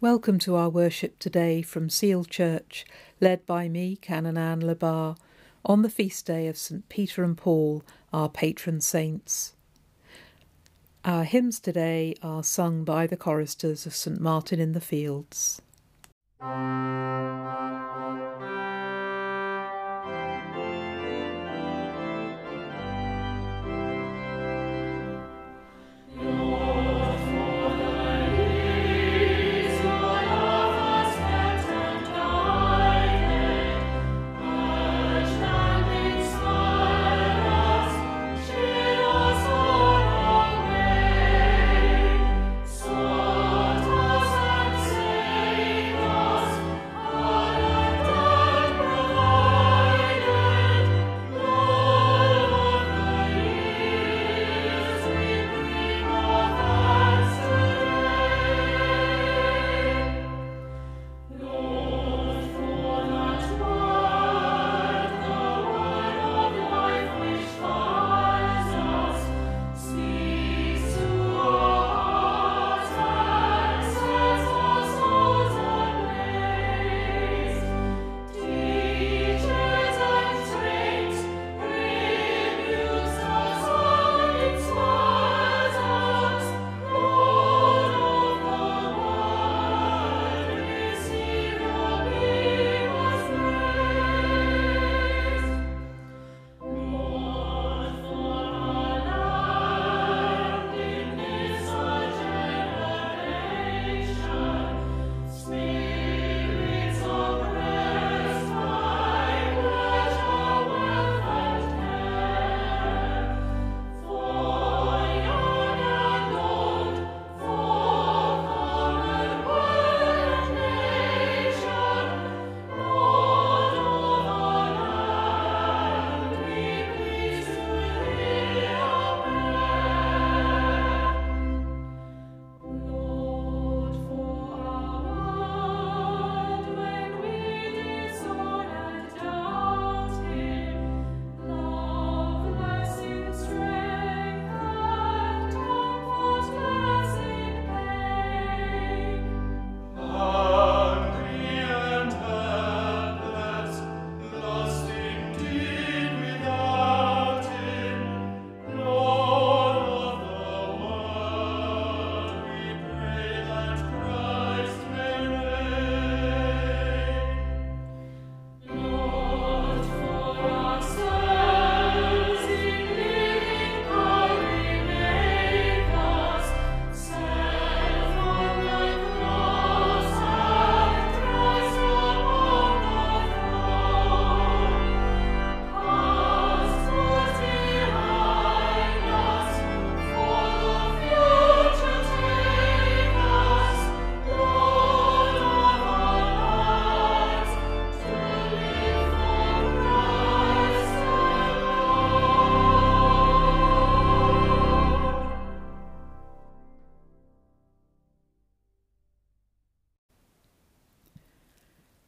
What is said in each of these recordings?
Welcome to our worship today from Seal Church, led by me, Canon Anne Le Bas, on the feast day of St Peter and Paul, our patron saints. Our hymns today are sung by the choristers of St Martin in the Fields.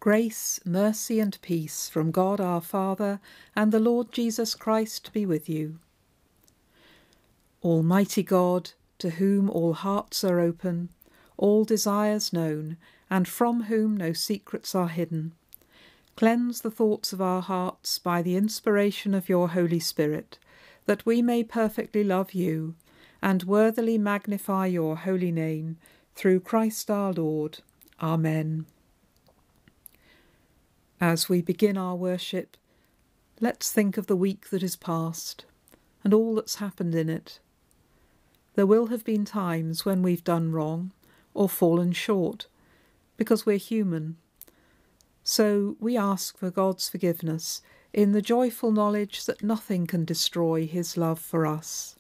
Grace, mercy, and peace from God our Father and the Lord Jesus Christ be with you. Almighty God, to whom all hearts are open, all desires known, and from whom no secrets are hidden, cleanse the thoughts of our hearts by the inspiration of your Holy Spirit, that we may perfectly love you and worthily magnify your holy name, through Christ our Lord. Amen. As we begin our worship, let's think of the week that is past and all that's happened in it. There will have been times when we've done wrong or fallen short because we're human. So we ask for God's forgiveness in the joyful knowledge that nothing can destroy his love for us.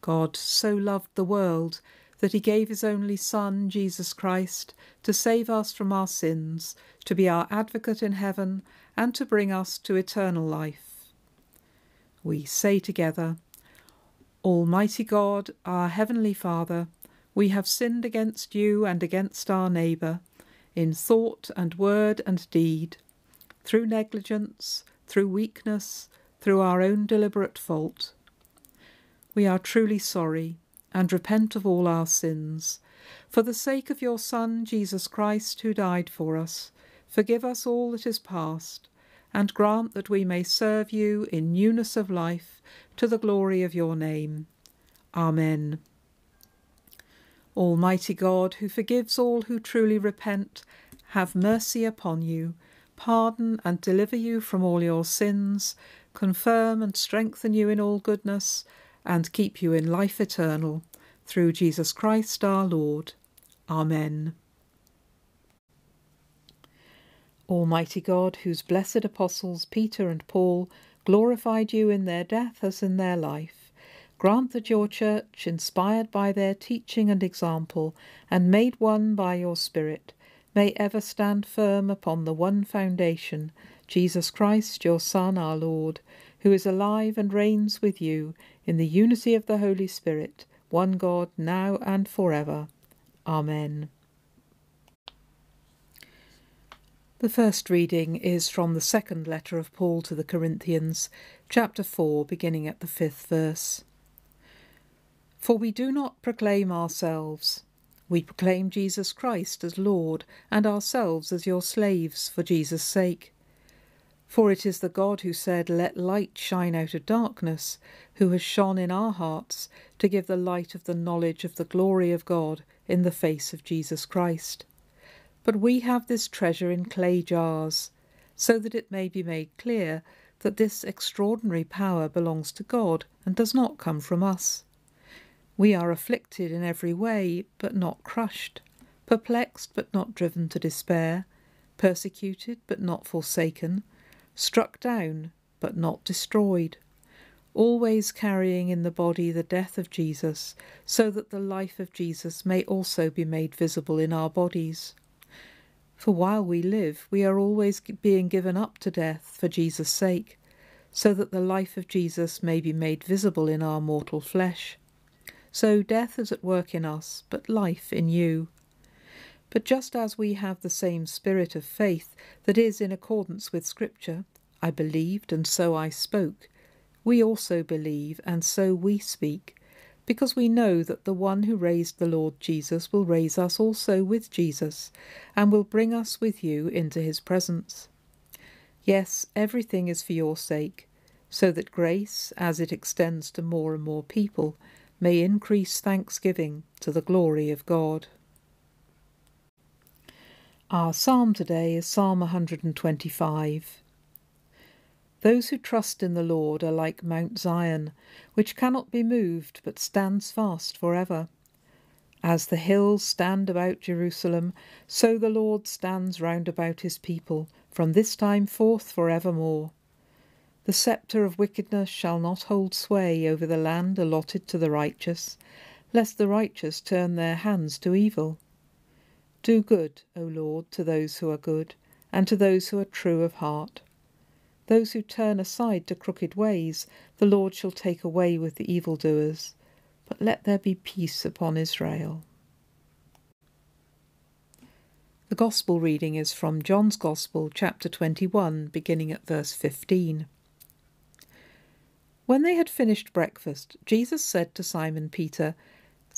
God so loved the world that he gave his only Son, Jesus Christ, to save us from our sins, to be our advocate in heaven, and to bring us to eternal life. We say together, Almighty God, our Heavenly Father, we have sinned against you and against our neighbour, in thought and word and deed, through negligence, through weakness, through our own deliberate fault. We are truly sorry and repent of all our sins. For the sake of your Son, Jesus Christ, who died for us, forgive us all that is past, and grant that we may serve you in newness of life to the glory of your name. Amen. Almighty God, who forgives all who truly repent, have mercy upon you, pardon and deliver you from all your sins, confirm and strengthen you in all goodness, and keep you in life eternal. Through Jesus Christ our Lord. Amen. Almighty God, whose blessed apostles Peter and Paul glorified you in their death as in their life, grant that your church, inspired by their teaching and example, and made one by your Spirit, may ever stand firm upon the one foundation, Jesus Christ, your Son, our Lord, who is alive and reigns with you in the unity of the Holy Spirit, one God, now and forever. Amen. The first reading is from the second letter of Paul to the Corinthians, chapter 4, beginning at the fifth verse. For we do not proclaim ourselves. We proclaim Jesus Christ as Lord, and ourselves as your slaves for Jesus' sake. For it is the God who said, Let light shine out of darkness, who has shone in our hearts to give the light of the knowledge of the glory of God in the face of Jesus Christ. But we have this treasure in clay jars, so that it may be made clear that this extraordinary power belongs to God and does not come from us. We are afflicted in every way, but not crushed, perplexed, but not driven to despair, persecuted, but not forsaken struck down, but not destroyed, always carrying in the body the death of Jesus, so that the life of Jesus may also be made visible in our bodies. For while we live, we are always being given up to death for Jesus' sake, so that the life of Jesus may be made visible in our mortal flesh. So death is at work in us, but life in you. But just as we have the same spirit of faith that is in accordance with Scripture, I believed and so I spoke, we also believe and so we speak, because we know that the one who raised the Lord Jesus will raise us also with Jesus, and will bring us with you into his presence. Yes, everything is for your sake, so that grace, as it extends to more and more people, may increase thanksgiving to the glory of God. Our psalm today is Psalm 125. Those who trust in the Lord are like Mount Zion, which cannot be moved but stands fast for ever. As the hills stand about Jerusalem, so the Lord stands round about his people, from this time forth for evermore. The sceptre of wickedness shall not hold sway over the land allotted to the righteous, lest the righteous turn their hands to evil. Do good, O Lord, to those who are good, and to those who are true of heart. Those who turn aside to crooked ways, the Lord shall take away with the evildoers. But let there be peace upon Israel. The Gospel reading is from John's Gospel, chapter 21, beginning at verse 15. When they had finished breakfast, Jesus said to Simon Peter,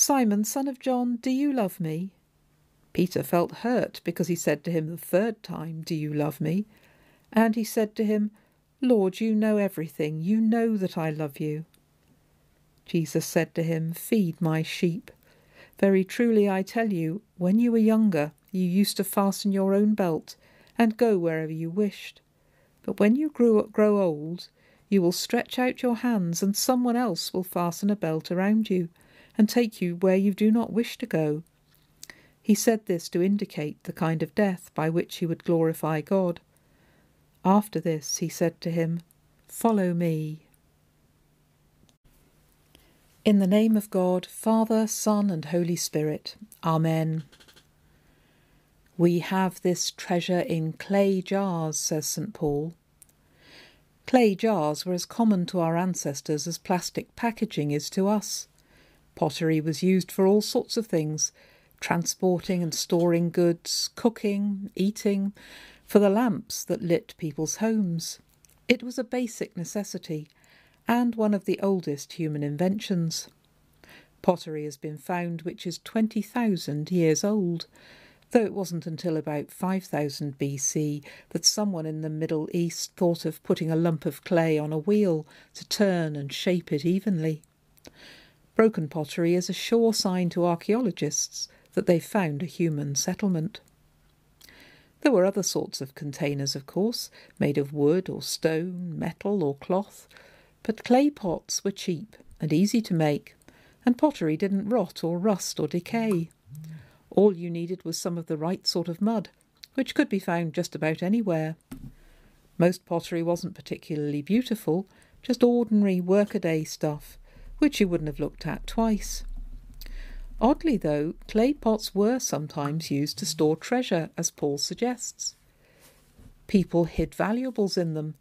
Simon, son of John, do you love me? Peter felt hurt because he said to him the third time, Do you love me? And he said to him, Lord, you know everything. You know that I love you. Jesus said to him, Feed my sheep. Very truly I tell you, when you were younger, you used to fasten your own belt and go wherever you wished. But when you grew, grow old, you will stretch out your hands, and someone else will fasten a belt around you and take you where you do not wish to go. He said this to indicate the kind of death by which he would glorify God. After this he said to him, Follow me. In the name of God, Father, Son, and Holy Spirit. Amen. We have this treasure in clay jars, says St. Paul. Clay jars were as common to our ancestors as plastic packaging is to us. Pottery was used for all sorts of things transporting and storing goods, cooking, eating, for the lamps that lit people's homes. It was a basic necessity and one of the oldest human inventions. Pottery has been found which is 20,000 years old, though it wasn't until about 5000 BC that someone in the Middle East thought of putting a lump of clay on a wheel to turn and shape it evenly. Broken pottery is a sure sign to archaeologists that they've found a human settlement. There were other sorts of containers, of course, made of wood or stone, metal or cloth, but clay pots were cheap and easy to make, and pottery didn't rot or rust or decay. All you needed was some of the right sort of mud, which could be found just about anywhere. Most pottery wasn't particularly beautiful, just ordinary workaday stuff, which you wouldn't have looked at twice. Oddly, though, clay pots were sometimes used to store treasure, as Paul suggests. People hid valuables in them,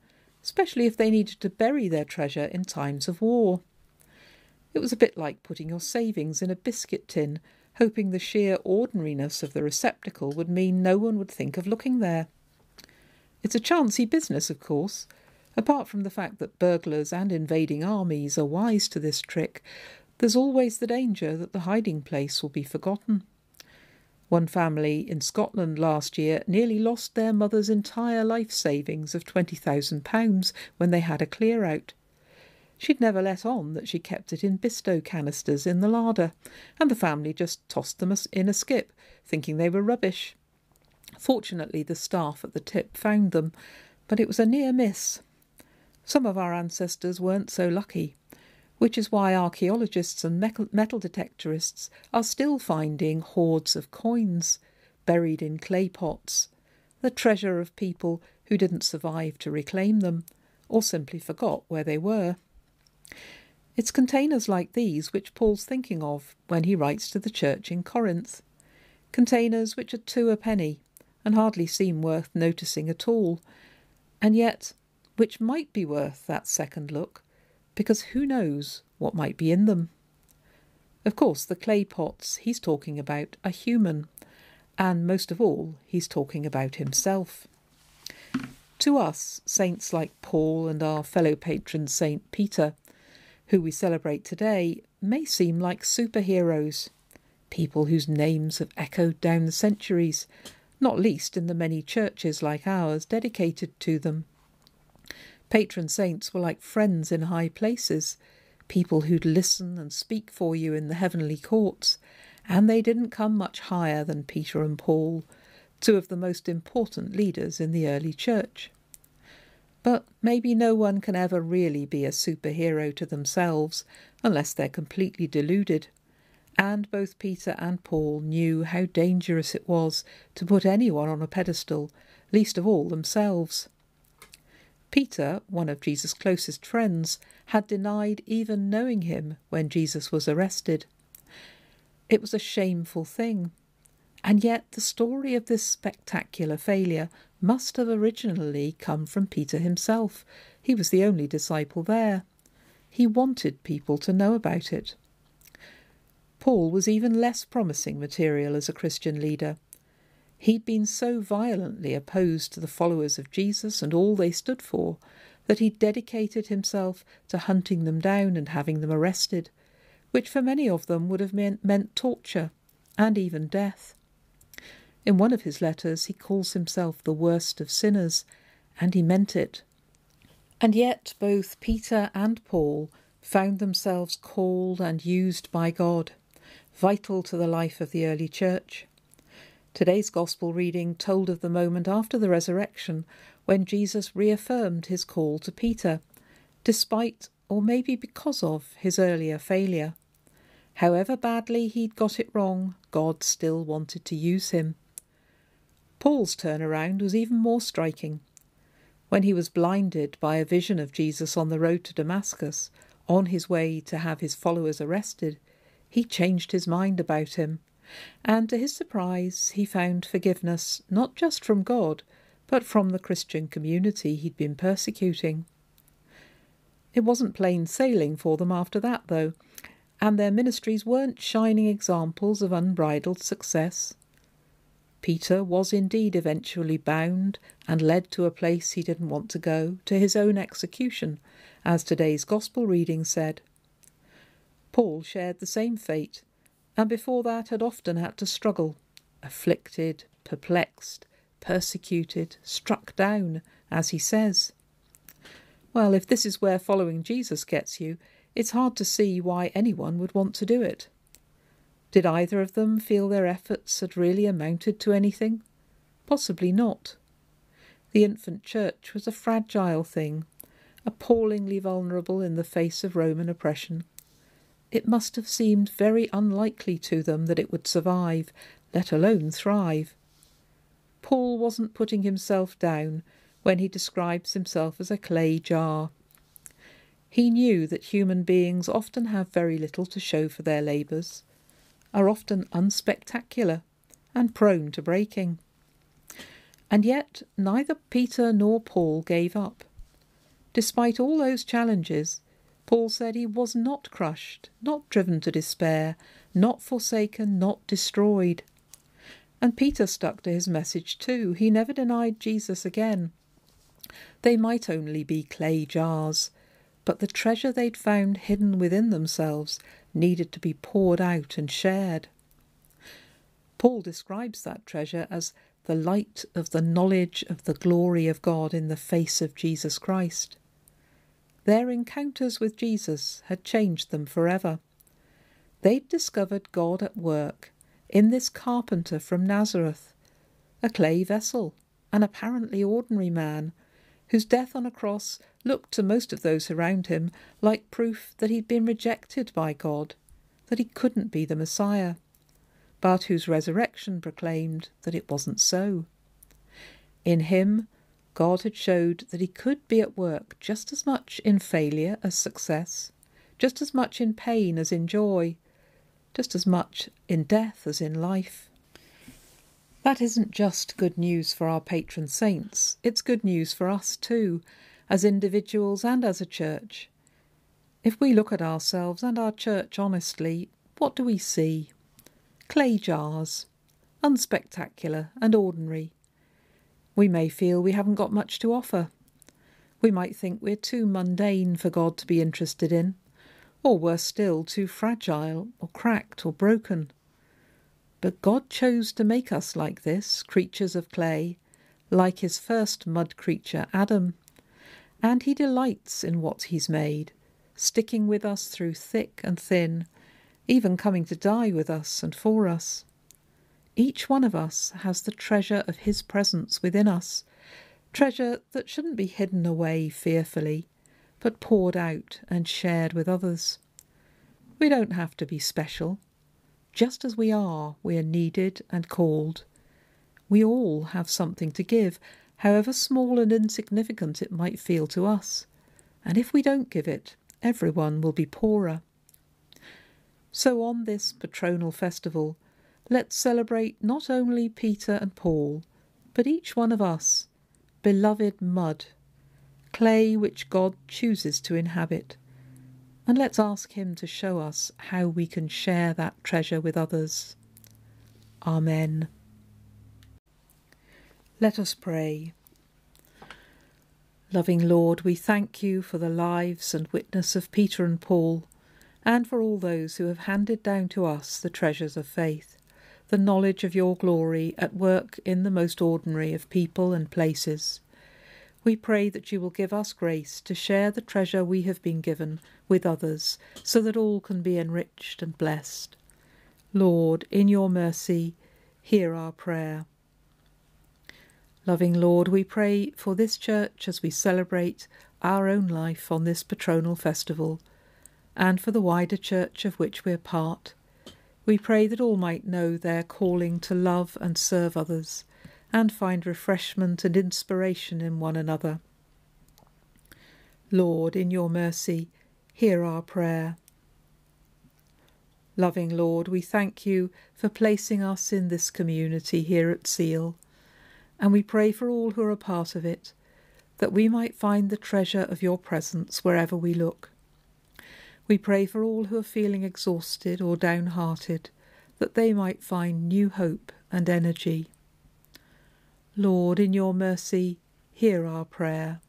especially if they needed to bury their treasure in times of war. It was a bit like putting your savings in a biscuit tin, hoping the sheer ordinariness of the receptacle would mean no one would think of looking there. It's a chancy business, of course. Apart from the fact that burglars and invading armies are wise to this trick, there's always the danger that the hiding place will be forgotten. One family in Scotland last year nearly lost their mother's entire life savings of £20,000 when they had a clear out. She'd never let on that she kept it in Bisto canisters in the larder, and the family just tossed them in a skip, thinking they were rubbish. Fortunately, the staff at the tip found them, but it was a near miss. Some of our ancestors weren't so lucky, which is why archaeologists and metal detectorists are still finding hoards of coins buried in clay pots, the treasure of people who didn't survive to reclaim them or simply forgot where they were. It's containers like these which Paul's thinking of when he writes to the church in Corinth. Containers which are two a penny and hardly seem worth noticing at all, and yet which might be worth that second look because who knows what might be in them? Of course, the clay pots he's talking about are human, and most of all, he's talking about himself. To us, saints like Paul and our fellow patron Saint Peter, who we celebrate today, may seem like superheroes, people whose names have echoed down the centuries, not least in the many churches like ours dedicated to them. Patron saints were like friends in high places, people who'd listen and speak for you in the heavenly courts, and they didn't come much higher than Peter and Paul, two of the most important leaders in the early church. But maybe no one can ever really be a superhero to themselves unless they're completely deluded. And both Peter and Paul knew how dangerous it was to put anyone on a pedestal, least of all themselves. Peter, one of Jesus' closest friends, had denied even knowing him when Jesus was arrested. It was a shameful thing. And yet the story of this spectacular failure must have originally come from Peter himself. He was the only disciple there. He wanted people to know about it. Paul was even less promising material as a Christian leader. He'd been so violently opposed to the followers of Jesus and all they stood for that he dedicated himself to hunting them down and having them arrested, which for many of them would have meant, meant torture and even death. In one of his letters, he calls himself the worst of sinners, and he meant it. And yet, both Peter and Paul found themselves called and used by God, vital to the life of the early church. Today's Gospel reading told of the moment after the resurrection when Jesus reaffirmed his call to Peter, despite, or maybe because of, his earlier failure. However badly he'd got it wrong, God still wanted to use him. Paul's turnaround was even more striking. When he was blinded by a vision of Jesus on the road to Damascus, On his way to have his followers arrested, he changed his mind about him, and to his surprise, he found forgiveness not just from God, but from the Christian community he'd been persecuting. It wasn't plain sailing for them after that, though, and their ministries weren't shining examples of unbridled success. Peter was indeed eventually bound and led to a place he didn't want to go, to his own execution, as today's Gospel reading said. Paul shared the same fate, and before that had often had to struggle, afflicted, perplexed, persecuted, struck down, as he says. Well, if this is where following Jesus gets you, it's hard to see why anyone would want to do it. Did either of them feel their efforts had really amounted to anything? Possibly not. The infant church was a fragile thing, appallingly vulnerable in the face of Roman oppression. It must have seemed very unlikely to them that it would survive, let alone thrive. Paul wasn't putting himself down when he describes himself as a clay jar. He knew that human beings often have very little to show for their labours, are often unspectacular, and prone to breaking. And yet neither Peter nor Paul gave up. Despite all those challenges, Paul said he was not crushed, not driven to despair, not forsaken, not destroyed. And Peter stuck to his message too. He never denied Jesus again. They might only be clay jars, but the treasure they'd found hidden within themselves needed to be poured out and shared. Paul describes that treasure as the light of the knowledge of the glory of God in the face of Jesus Christ. Their encounters with Jesus had changed them forever. They'd discovered God at work in this carpenter from Nazareth, a clay vessel, an apparently ordinary man whose death on a cross looked to most of those around him like proof that he'd been rejected by God, that he couldn't be the Messiah, but whose resurrection proclaimed that it wasn't so. In him, God had showed that he could be at work just as much in failure as success, just as much in pain as in joy, just as much in death as in life. That isn't just good news for our patron saints, it's good news for us too, as individuals and as a church. If we look at ourselves and our church honestly, what do we see? Clay jars, unspectacular and ordinary. We may feel we haven't got much to offer. We might think we're too mundane for God to be interested in, or worse still, too fragile, or cracked, or broken. But God chose to make us like this, creatures of clay, like his first mud creature, Adam. And he delights in what he's made, sticking with us through thick and thin, even coming to die with us and for us. Each one of us has the treasure of his presence within us, treasure that shouldn't be hidden away fearfully, but poured out and shared with others. We don't have to be special. Just as we are, we are needed and called. We all have something to give, however small and insignificant it might feel to us. And if we don't give it, everyone will be poorer. So on this patronal festival, let's celebrate not only Peter and Paul, but each one of us, beloved mud, clay which God chooses to inhabit and let's ask Him to show us how we can share that treasure with others. Amen. Let us pray. Loving Lord, we thank you for the lives and witness of Peter and Paul, and for all those who have handed down to us the treasures of faith, the knowledge of your glory at work in the most ordinary of people and places. We pray that you will give us grace to share the treasure we have been given with others, so that all can be enriched and blessed. Lord, in your mercy, hear our prayer. Loving Lord, we pray for this church as we celebrate our own life on this patronal festival, and for the wider church of which we are part. We pray that all might know their calling to love and serve others and find refreshment and inspiration in one another. Lord, in your mercy, hear our prayer. Loving Lord, we thank you for placing us in this community here at Seal, and we pray for all who are a part of it, that we might find the treasure of your presence wherever we look. We pray for all who are feeling exhausted or downhearted, that they might find new hope and energy. Lord, in your mercy, hear our prayer.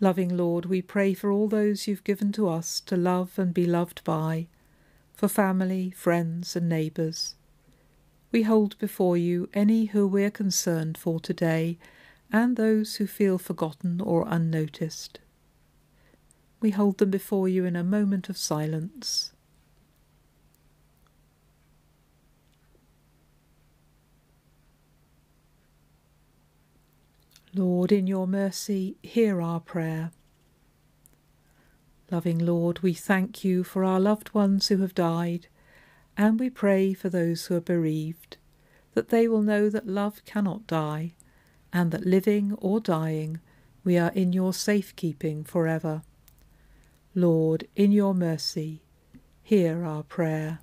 Loving Lord, we pray for all those you've given to us to love and be loved by, for family, friends, and neighbours. We hold before you any who we're concerned for today and those who feel forgotten or unnoticed. We hold them before you in a moment of silence. Lord, in your mercy, hear our prayer. Loving Lord, we thank you for our loved ones who have died, and we pray for those who are bereaved, that they will know that love cannot die, and that living or dying, we are in your safekeeping forever. Lord, in your mercy, hear our prayer.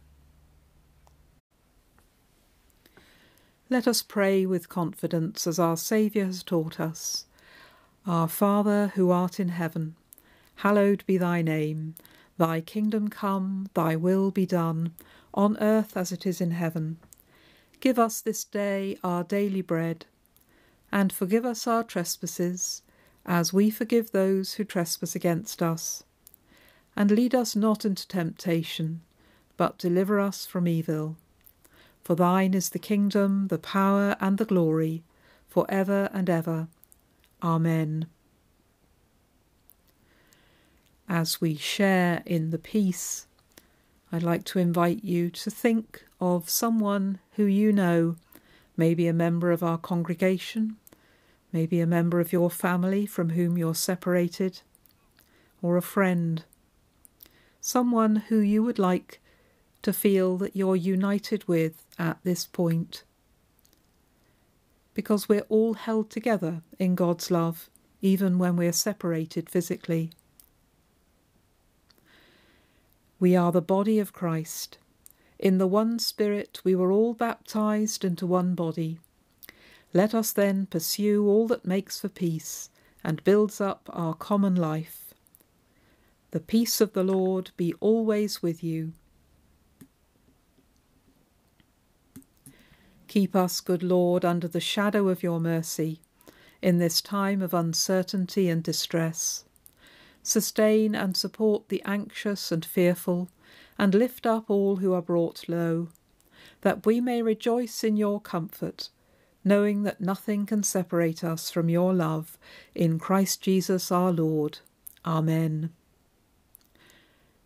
Let us pray with confidence as our Saviour has taught us. Our Father, who art in heaven, hallowed be thy name. Thy kingdom come, thy will be done, on earth as it is in heaven. Give us this day our daily bread, and forgive us our trespasses, as we forgive those who trespass against us. And lead us not into temptation, but deliver us from evil. For thine is the kingdom, the power, and the glory, for ever and ever. Amen. As we share in the peace, I'd like to invite you to think of someone who you know, maybe a member of our congregation, maybe a member of your family from whom you're separated, or a friend, someone who you would like to feel that you're united with at this point. Because we're all held together in God's love, even when we're separated physically. We are the body of Christ. In the one Spirit we were all baptized into one body. Let us then pursue all that makes for peace and builds up our common life. The peace of the Lord be always with you. Keep us, good Lord, under the shadow of your mercy in this time of uncertainty and distress. Sustain and support the anxious and fearful, and lift up all who are brought low, that we may rejoice in your comfort, knowing that nothing can separate us from your love in Christ Jesus our Lord. Amen.